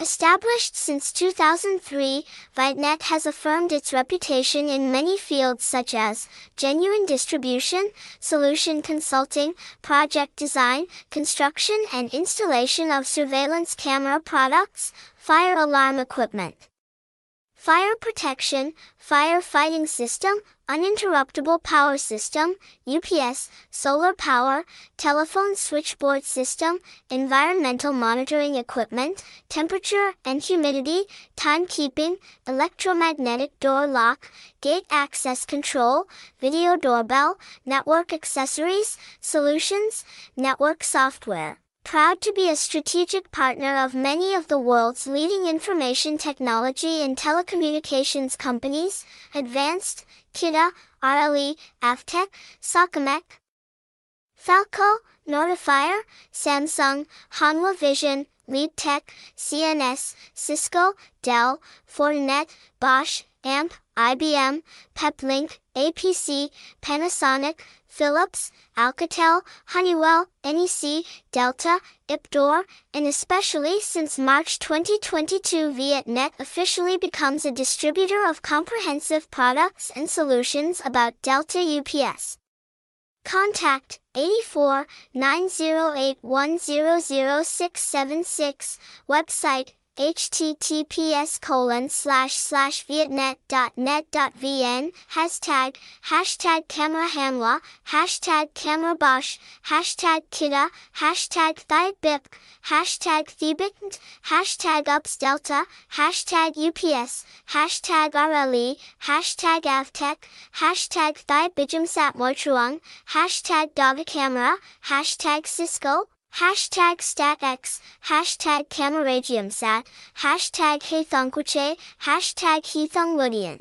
Established since 2003, Vietnet has affirmed its reputation in many fields such as genuine distribution, solution consulting, project design, construction and installation of surveillance camera products, fire alarm equipment. Fire protection, fire fighting system, uninterruptible power system, UPS, solar power, telephone switchboard system, environmental monitoring equipment, temperature and humidity, timekeeping, electromagnetic door lock, gate access control, video doorbell, network accessories, solutions, network software. Proud to be a strategic partner of many of the world's leading information technology and telecommunications companies, Advanced, Kidde, RLE, Avtech, Socomec, Falco, Notifier, Samsung, Hanwha Vision, Leadtech, CNS, Cisco, Dell, Fortinet, Bosch, AMP, IBM, Peplink, APC, Panasonic, Philips, Alcatel, Honeywell, NEC, Delta, Ipdoor, and especially since March 2022 Vietnet officially becomes a distributor of comprehensive products and solutions about Delta UPS. Contact 84 908 100676, website https colon slash slash vietnet.net.vn, hashtag, hashtag camera hanwha, hashtag camera bosch, hashtag kidde, hashtag thibip, hashtag thibit, hashtag ups delta, hashtag UPS, hashtag RLE, hashtag avtech, hashtag thibijumsat moitruang, hashtag dog camera, hashtag Cisco, Hashtag StatX, hashtag Camaragiumsat, hashtag HeyThongQuche, hashtag HeThongWudian.